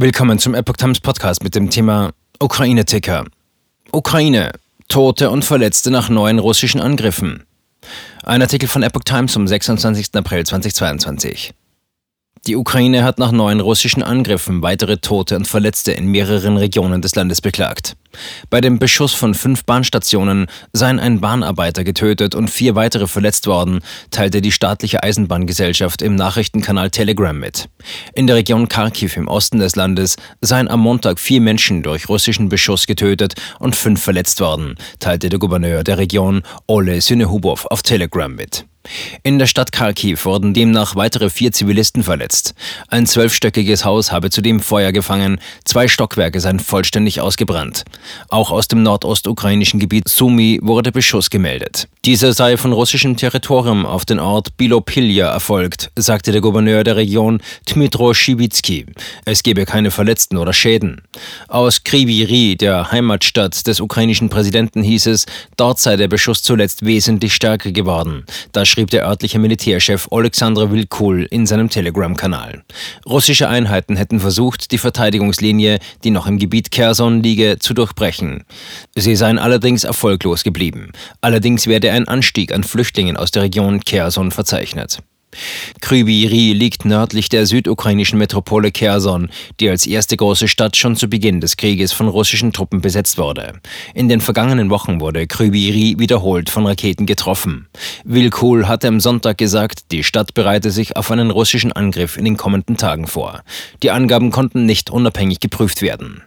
Willkommen zum Epoch Times Podcast mit dem Thema Ukraine-Ticker. Ukraine. Tote und Verletzte nach neuen russischen Angriffen. Ein Artikel von Epoch Times vom 26. April 2022. Die Ukraine hat nach neuen russischen Angriffen weitere Tote und Verletzte in mehreren Regionen des Landes beklagt. Bei dem Beschuss von fünf Bahnstationen seien ein Bahnarbeiter getötet und vier weitere verletzt worden, teilte die staatliche Eisenbahngesellschaft im Nachrichtenkanal Telegram mit. In der Region Kharkiv im Osten des Landes seien am Montag vier Menschen durch russischen Beschuss getötet und fünf verletzt worden, teilte der Gouverneur der Region Ole Synehubov auf Telegram mit. In der Stadt Kharkiv wurden demnach weitere vier Zivilisten verletzt. Ein zwölfstöckiges Haus habe zudem Feuer gefangen, zwei Stockwerke seien vollständig ausgebrannt. Auch aus dem nordostukrainischen Gebiet Sumy wurde Beschuss gemeldet. Dieser sei von russischem Territorium auf den Ort Bilopilja erfolgt, sagte der Gouverneur der Region Dmytro Schibitsky. Es gebe keine Verletzten oder Schäden. Aus Kriviri, der Heimatstadt des ukrainischen Präsidenten, hieß es, dort sei der Beschuss zuletzt wesentlich stärker geworden. Da schrieb der örtliche Militärchef Alexander Wilkul in seinem Telegram-Kanal. Russische Einheiten hätten versucht, die Verteidigungslinie, die noch im Gebiet Kherson liege, zu durchbrechen. Sie seien allerdings erfolglos geblieben. Allerdings werde ein Anstieg an Flüchtlingen aus der Region Kherson verzeichnet. Krybiri liegt nördlich der südukrainischen Metropole Kherson, die als erste große Stadt schon zu Beginn des Krieges von russischen Truppen besetzt wurde. In den vergangenen Wochen wurde Krybiri wiederholt von Raketen getroffen. Wilkul hatte am Sonntag gesagt, die Stadt bereite sich auf einen russischen Angriff in den kommenden Tagen vor. Die Angaben konnten nicht unabhängig geprüft werden.